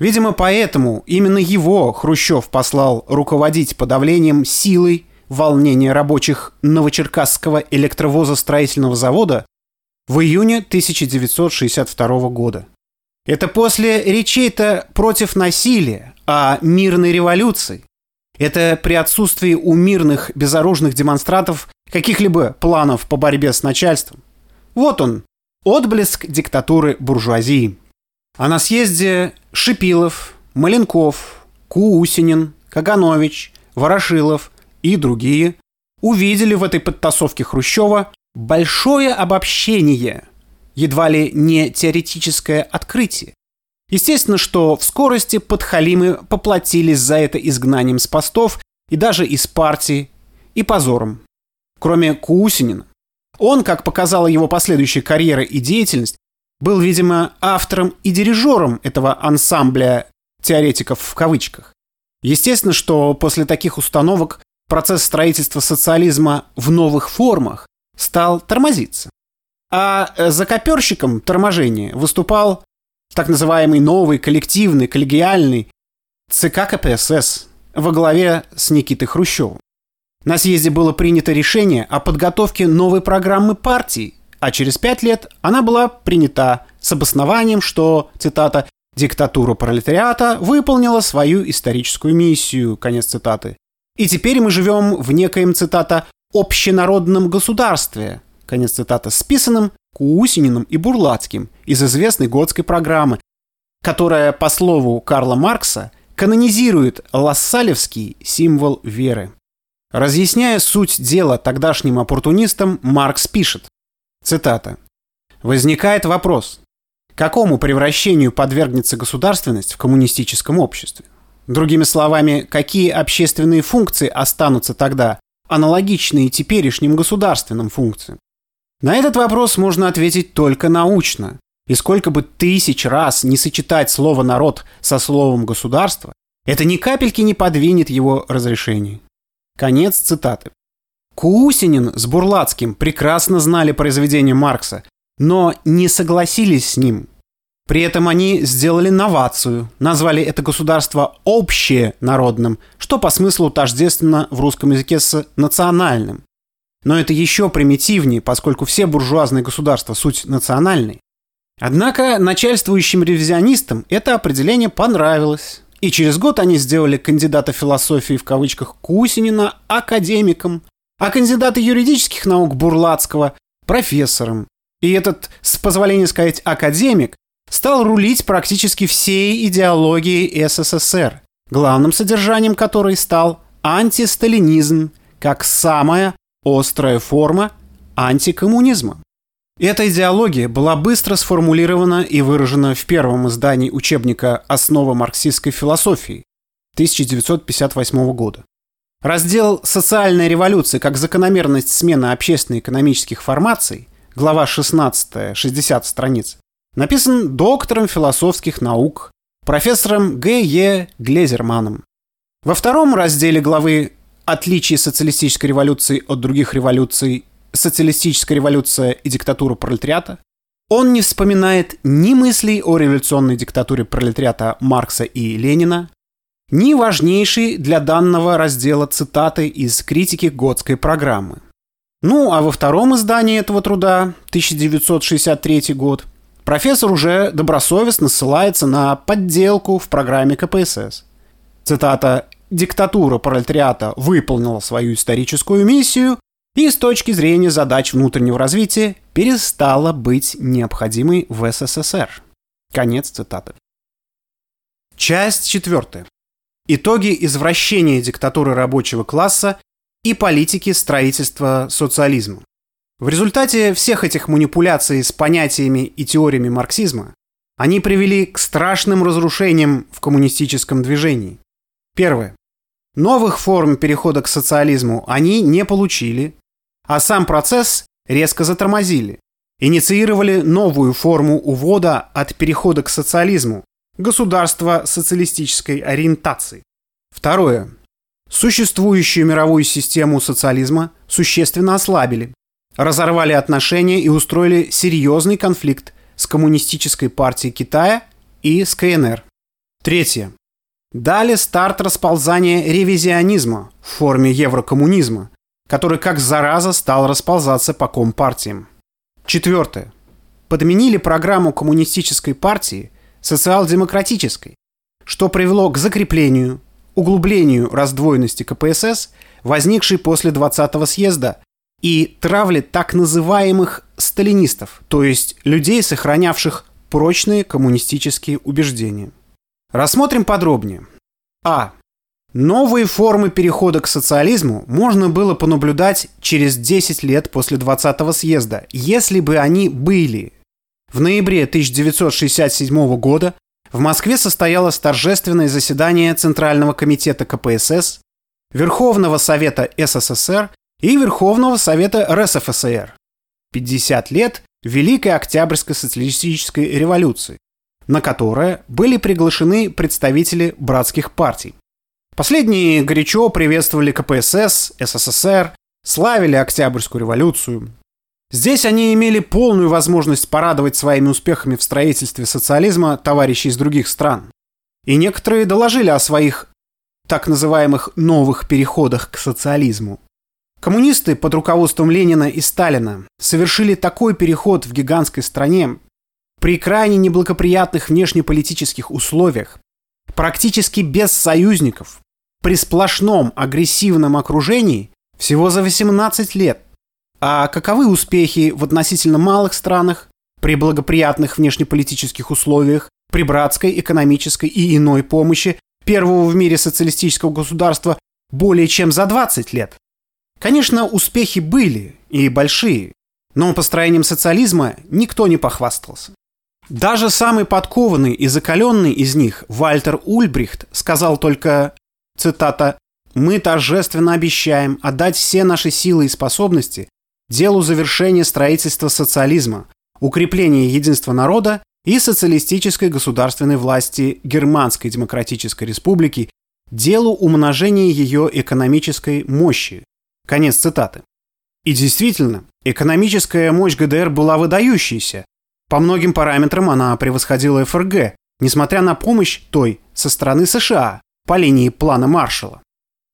Видимо, поэтому именно его Хрущев послал руководить подавлением силой волнения рабочих Новочеркасского электровозостроительного завода в июне 1962 года. Это после речей-то против насилия, а мирной революции. Это при отсутствии у мирных безоружных демонстрантов каких-либо планов по борьбе с начальством. Вот он, отблеск диктатуры буржуазии. А на съезде Шипилов, Маленков, Куусинин, Каганович, Ворошилов и другие увидели в этой подтасовке Хрущева большое обобщение, едва ли не теоретическое открытие. Естественно, что в скорости подхалимы поплатились за это изгнанием с постов и даже из партии, и позором. Кроме Кусинина. Он, как показала его последующая карьера и деятельность, был, видимо, автором и дирижером этого ансамбля теоретиков в кавычках. Естественно, что после таких установок процесс строительства социализма в новых формах стал тормозиться. А за коперщиком торможения выступал так называемый новый коллективный коллегиальный ЦК КПСС во главе с Никитой Хрущевым. На съезде было принято решение о подготовке новой программы партии, а через пять лет она была принята с обоснованием, что, цитата, «диктатура пролетариата выполнила свою историческую миссию», конец цитаты. И теперь мы живем в некоем, цитата, «общенародном государстве», конец цитаты, списанном Куусининым и Бурлацким из известной готской программы, которая, по слову Карла Маркса, канонизирует лассалевский символ веры. Разъясняя суть дела тогдашним оппортунистам, Маркс пишет, цитата, «Возникает вопрос, какому превращению подвергнется государственность в коммунистическом обществе? Другими словами, какие общественные функции останутся тогда, аналогичные теперешним государственным функциям? На этот вопрос можно ответить только научно. И сколько бы тысяч раз не сочетать слово «народ» со словом «государство», это ни капельки не подвинет его разрешение. Конец цитаты. Кусинин с Бурлацким прекрасно знали произведение Маркса, но не согласились с ним. При этом они сделали новацию, назвали это государство общее народным, что по смыслу тождественно в русском языке с национальным. Но это еще примитивнее, поскольку все буржуазные государства суть национальные. Однако начальствующим ревизионистам это определение понравилось. И через год они сделали кандидата философии в кавычках Кусинина академиком, а кандидата юридических наук Бурлацкого профессором. И этот, с позволения сказать, академик стал рулить практически всей идеологией СССР, главным содержанием которой стал антисталинизм как самая острая форма антикоммунизма. Эта идеология была быстро сформулирована и выражена в первом издании учебника «Основа марксистской философии» 1958 года. Раздел «Социальная революция как закономерность смены общественно-экономических формаций» глава 16, 60 страниц, написан доктором философских наук, профессором Г. Е. Глезерманом. Во втором разделе главы «Отличие социалистической революции от других революций. Социалистическая революция и диктатура пролетариата» он не вспоминает ни мыслей о революционной диктатуре пролетариата Маркса и Ленина, ни важнейшей для данного раздела цитаты из критики Готской программы. Ну, а во втором издании этого труда, 1963 год, профессор уже добросовестно ссылается на подделку в программе КПСС. Цитата «Диктатура пролетариата выполнила свою историческую миссию и с точки зрения задач внутреннего развития перестала быть необходимой в СССР». Конец цитаты. Часть четвертая. Итоги извращения диктатуры рабочего класса и политики строительства социализма. В результате всех этих манипуляций с понятиями и теориями марксизма они привели к страшным разрушениям в коммунистическом движении. Первое. Новых форм перехода к социализму они не получили, а сам процесс резко затормозили. Инициировали новую форму увода от перехода к социализму – государство социалистической ориентации. Второе. Существующую мировую систему социализма существенно ослабили, разорвали отношения и устроили серьезный конфликт с Коммунистической партией Китая и с КНР. Третье. Дали старт расползания ревизионизма в форме еврокоммунизма, который как зараза стал расползаться по компартиям. Четвертое. Подменили программу коммунистической партии социал-демократической, что привело к закреплению, углублению раздвоенности КПСС, возникшей после 20-го съезда и травли так называемых сталинистов, то есть людей, сохранявших прочные коммунистические убеждения. Рассмотрим подробнее. А. Новые формы перехода к социализму можно было понаблюдать через 10 лет после 20-го съезда, если бы они были. В ноябре 1967 года в Москве состоялось торжественное заседание Центрального комитета КПСС, Верховного Совета СССР и Верховного Совета РСФСР. 50 лет Великой Октябрьской социалистической революции, на которое были приглашены представители братских партий. Последние горячо приветствовали КПСС, СССР, славили Октябрьскую революцию. Здесь они имели полную возможность порадовать своими успехами в строительстве социализма товарищей из других стран. И некоторые доложили о своих так называемых новых переходах к социализму. Коммунисты под руководством Ленина и Сталина совершили такой переход в гигантской стране при крайне неблагоприятных внешнеполитических условиях, практически без союзников, при сплошном агрессивном окружении всего за 18 лет. А каковы успехи в относительно малых странах, при благоприятных внешнеполитических условиях, при братской, экономической и иной помощи первого в мире социалистического государства более чем за 20 лет? Конечно, успехи были, и большие, но построением социализма никто не похвастался. Даже самый подкованный и закаленный из них, Вальтер Ульбрихт, сказал только, цитата, «Мы торжественно обещаем отдать все наши силы и способности делу завершения строительства социализма, укрепления единства народа и социалистической государственной власти Германской Демократической Республики, делу умножения ее экономической мощи. Конец цитаты. И действительно, экономическая мощь ГДР была выдающейся. По многим параметрам она превосходила ФРГ, несмотря на помощь той со стороны США по линии плана Маршалла.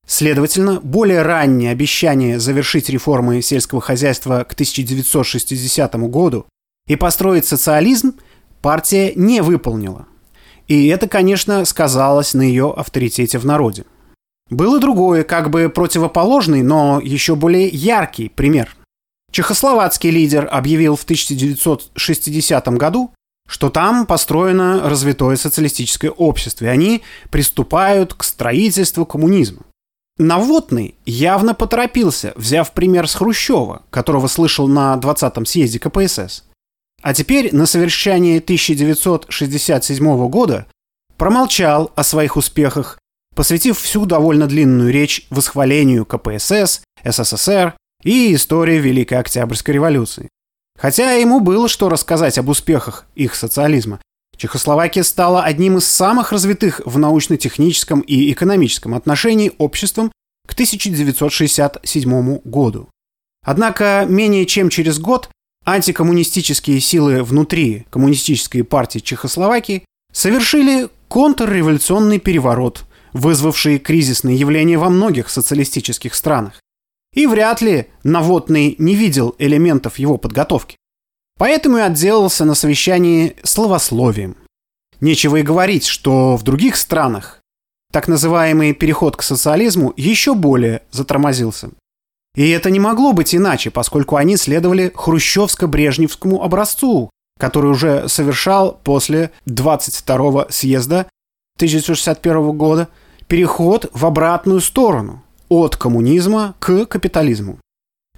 Следовательно, более раннее обещание завершить реформы сельского хозяйства к 1960 году и построить социализм партия не выполнила. И это, конечно, сказалось на ее авторитете в народе. Был и другой, как бы противоположный, но еще более яркий пример. Чехословацкий лидер объявил в 1960 году, что там построено развитое социалистическое общество, и они приступают к строительству коммунизма. Наводный явно поторопился, взяв пример с Хрущева, которого слышал на 20-м съезде КПСС. А теперь на совещании 1967 года промолчал о своих успехах, посвятив всю довольно длинную речь восхвалению КПСС, СССР и истории Великой Октябрьской революции. Хотя ему было что рассказать об успехах их социализма, Чехословакия стала одним из самых развитых в научно-техническом и экономическом отношении обществом к 1967 году. Однако менее чем через год антикоммунистические силы внутри коммунистической партии Чехословакии совершили контрреволюционный переворот, вызвавший кризисные явления во многих социалистических странах. И вряд ли Наводный не видел элементов его подготовки. Поэтому и отделался на совещании словословием. Нечего и говорить, что в других странах так называемый переход к социализму еще более затормозился. И это не могло быть иначе, поскольку они следовали хрущевско-брежневскому образцу, который уже совершал после 22-го съезда 1961 года переход в обратную сторону от коммунизма к капитализму.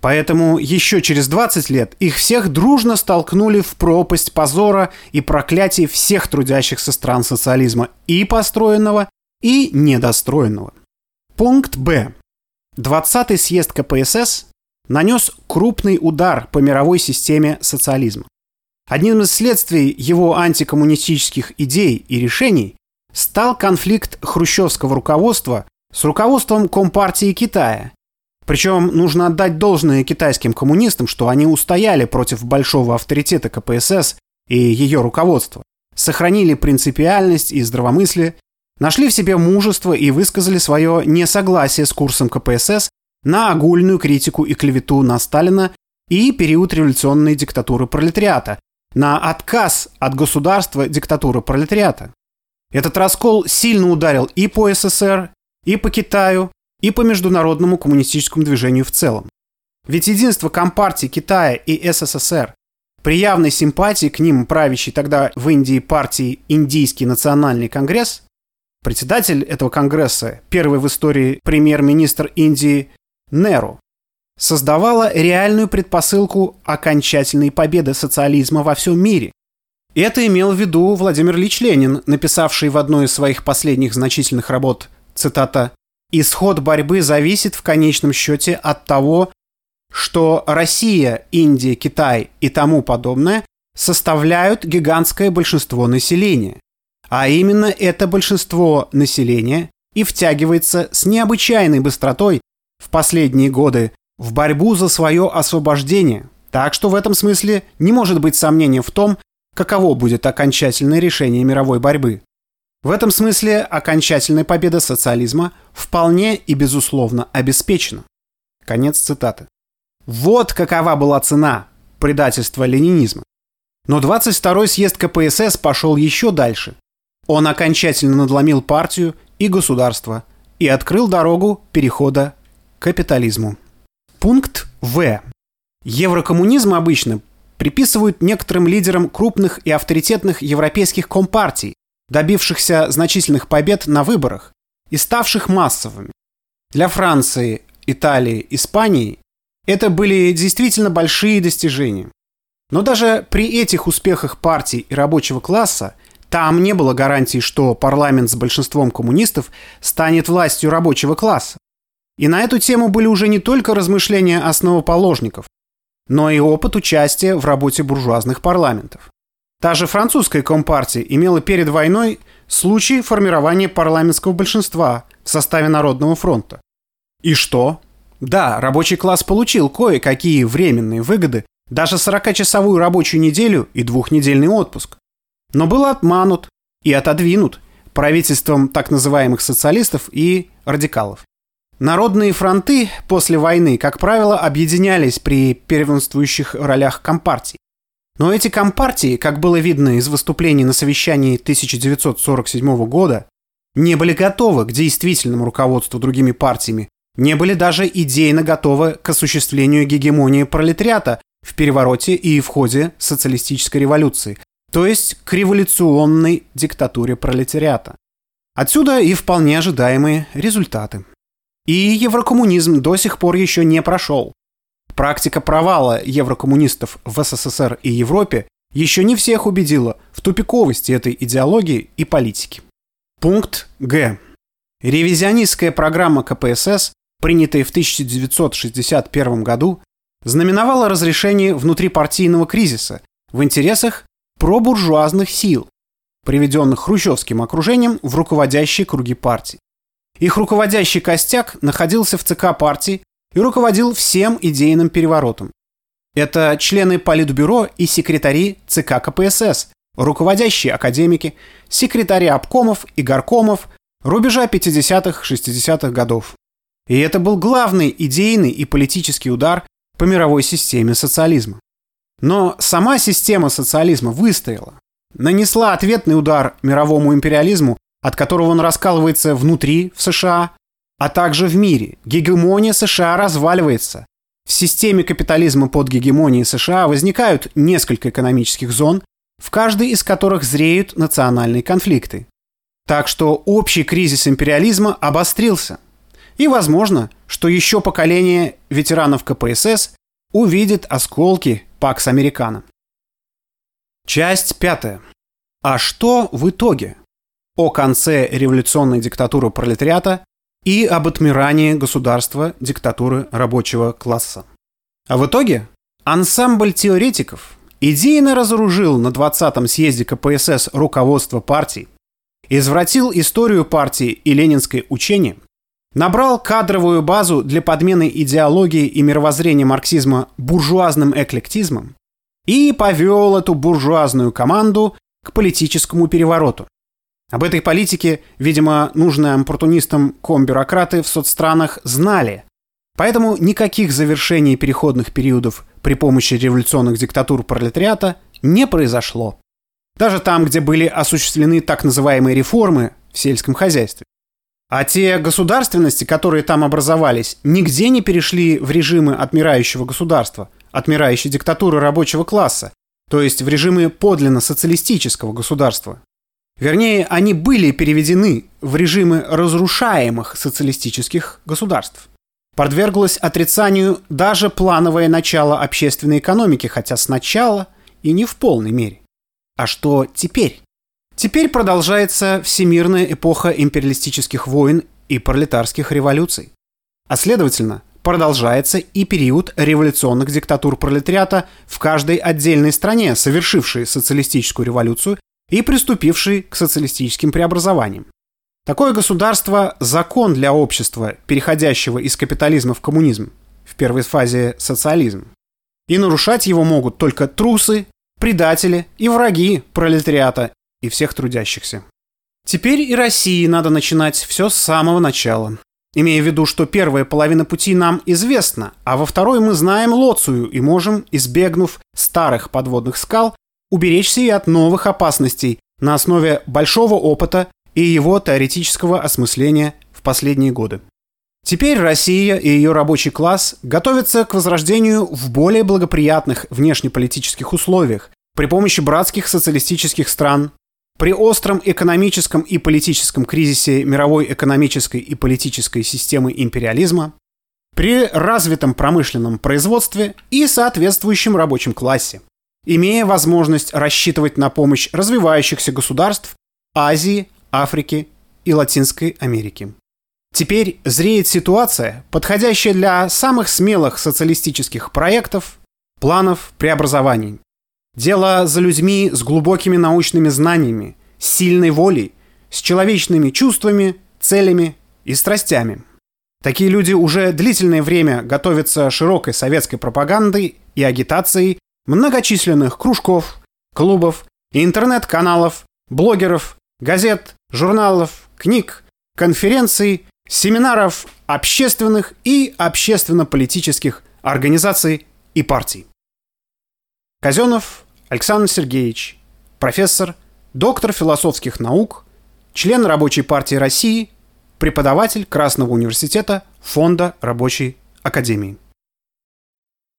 Поэтому еще через 20 лет их всех дружно столкнули в пропасть позора и проклятий всех трудящихся стран социализма и построенного, и недостроенного. Пункт Б. 20-й съезд КПСС нанес крупный удар по мировой системе социализма. Одним из следствий его антикоммунистических идей и решений стал конфликт хрущевского руководства с руководством Компартии Китая, причем нужно отдать должное китайским коммунистам, что они устояли против большого авторитета КПСС и ее руководства, сохранили принципиальность и здравомыслие, нашли в себе мужество и высказали свое несогласие с курсом КПСС на огульную критику и клевету на Сталина и период революционной диктатуры пролетариата, на отказ от государства диктатуры пролетариата. Этот раскол сильно ударил и по СССР, и по Китаю, и по международному коммунистическому движению в целом. Ведь единство Компартии Китая и СССР при явной симпатии к ним правящей тогда в Индии партии Индийский национальный конгресс, председатель этого конгресса, первый в истории премьер-министр Индии Неру, создавала реальную предпосылку окончательной победы социализма во всем мире. Это имел в виду Владимир Ильич Ленин, написавший в одной из своих последних значительных работ, цитата, Исход борьбы зависит в конечном счете от того, что Россия, Индия, Китай и тому подобное составляют гигантское большинство населения. А именно это большинство населения и втягивается с необычайной быстротой в последние годы в борьбу за свое освобождение. Так что в этом смысле не может быть сомнения в том, каково будет окончательное решение мировой борьбы. В этом смысле окончательная победа социализма вполне и безусловно обеспечена. Конец цитаты. Вот какова была цена предательства ленинизма. Но 22-й съезд КПСС пошел еще дальше. Он окончательно надломил партию и государство и открыл дорогу перехода к капитализму. Пункт В. Еврокоммунизм обычно приписывают некоторым лидерам крупных и авторитетных европейских компартий, добившихся значительных побед на выборах и ставших массовыми. Для Франции, Италии, Испании это были действительно большие достижения. Но даже при этих успехах партий и рабочего класса там не было гарантии, что парламент с большинством коммунистов станет властью рабочего класса. И на эту тему были уже не только размышления основоположников, но и опыт участия в работе буржуазных парламентов. Та же французская компартия имела перед войной случай формирования парламентского большинства в составе Народного фронта. И что? Да, рабочий класс получил кое-какие временные выгоды, даже 40-часовую рабочую неделю и двухнедельный отпуск. Но был отманут и отодвинут правительством так называемых социалистов и радикалов. Народные фронты после войны, как правило, объединялись при первенствующих ролях компартий. Но эти компартии, как было видно из выступлений на совещании 1947 года, не были готовы к действительному руководству другими партиями, не были даже идейно готовы к осуществлению гегемонии пролетариата в перевороте и в ходе социалистической революции, то есть к революционной диктатуре пролетариата. Отсюда и вполне ожидаемые результаты. И еврокоммунизм до сих пор еще не прошел. Практика провала еврокоммунистов в СССР и Европе еще не всех убедила в тупиковости этой идеологии и политики. Пункт Г. Ревизионистская программа КПСС, принятая в 1961 году, знаменовала разрешение внутрипартийного кризиса в интересах пробуржуазных сил, приведенных хрущевским окружением в руководящие круги партий. Их руководящий костяк находился в ЦК партии и руководил всем идейным переворотом. Это члены Политбюро и секретари ЦК КПСС, руководящие академики, секретари обкомов и горкомов рубежа 50-60-х годов. И это был главный идейный и политический удар по мировой системе социализма. Но сама система социализма выстояла, нанесла ответный удар мировому империализму, от которого он раскалывается внутри в США, а также в мире. Гегемония США разваливается. В системе капитализма под гегемонией США возникают несколько экономических зон, в каждой из которых зреют национальные конфликты. Так что общий кризис империализма обострился. И возможно, что еще поколение ветеранов КПСС увидит осколки Пакс Американо. Часть пятая. А что в итоге? О конце революционной диктатуры пролетариата и об отмирании государства диктатуры рабочего класса. А в итоге ансамбль теоретиков идейно разоружил на 20-м съезде КПСС руководство партий, извратил историю партии и ленинское учение, набрал кадровую базу для подмены идеологии и мировоззрения марксизма буржуазным эклектизмом и повел эту буржуазную команду к политическому перевороту. Об этой политике, видимо, нужные оппортунистам комбюрократы в соцстранах знали. Поэтому никаких завершений переходных периодов при помощи революционных диктатур пролетариата не произошло. Даже там, где были осуществлены так называемые реформы в сельском хозяйстве. А те государственности, которые там образовались, нигде не перешли в режимы отмирающего государства, отмирающей диктатуры рабочего класса, то есть в режимы подлинно социалистического государства, Вернее, они были переведены в режимы разрушаемых социалистических государств. Подверглось отрицанию даже плановое начало общественной экономики, хотя сначала и не в полной мере. А что теперь? Теперь продолжается всемирная эпоха империалистических войн и пролетарских революций. А следовательно, продолжается и период революционных диктатур пролетариата в каждой отдельной стране, совершившей социалистическую революцию и приступивший к социалистическим преобразованиям. Такое государство – закон для общества, переходящего из капитализма в коммунизм, в первой фазе социализм. И нарушать его могут только трусы, предатели и враги пролетариата и всех трудящихся. Теперь и России надо начинать все с самого начала. Имея в виду, что первая половина пути нам известна, а во второй мы знаем Лоцию и можем, избегнув старых подводных скал, уберечься и от новых опасностей на основе большого опыта и его теоретического осмысления в последние годы. Теперь Россия и ее рабочий класс готовятся к возрождению в более благоприятных внешнеполитических условиях при помощи братских социалистических стран, при остром экономическом и политическом кризисе мировой экономической и политической системы империализма, при развитом промышленном производстве и соответствующем рабочем классе имея возможность рассчитывать на помощь развивающихся государств Азии, Африки и Латинской Америки. Теперь зреет ситуация, подходящая для самых смелых социалистических проектов планов преобразований. Дело за людьми с глубокими научными знаниями, сильной волей, с человечными чувствами, целями и страстями. Такие люди уже длительное время готовятся широкой советской пропагандой и агитацией многочисленных кружков, клубов, интернет-каналов, блогеров, газет, журналов, книг, конференций, семинаров общественных и общественно-политических организаций и партий. Казенов Александр Сергеевич, профессор, доктор философских наук, член Рабочей партии России, преподаватель Красного университета Фонда Рабочей Академии.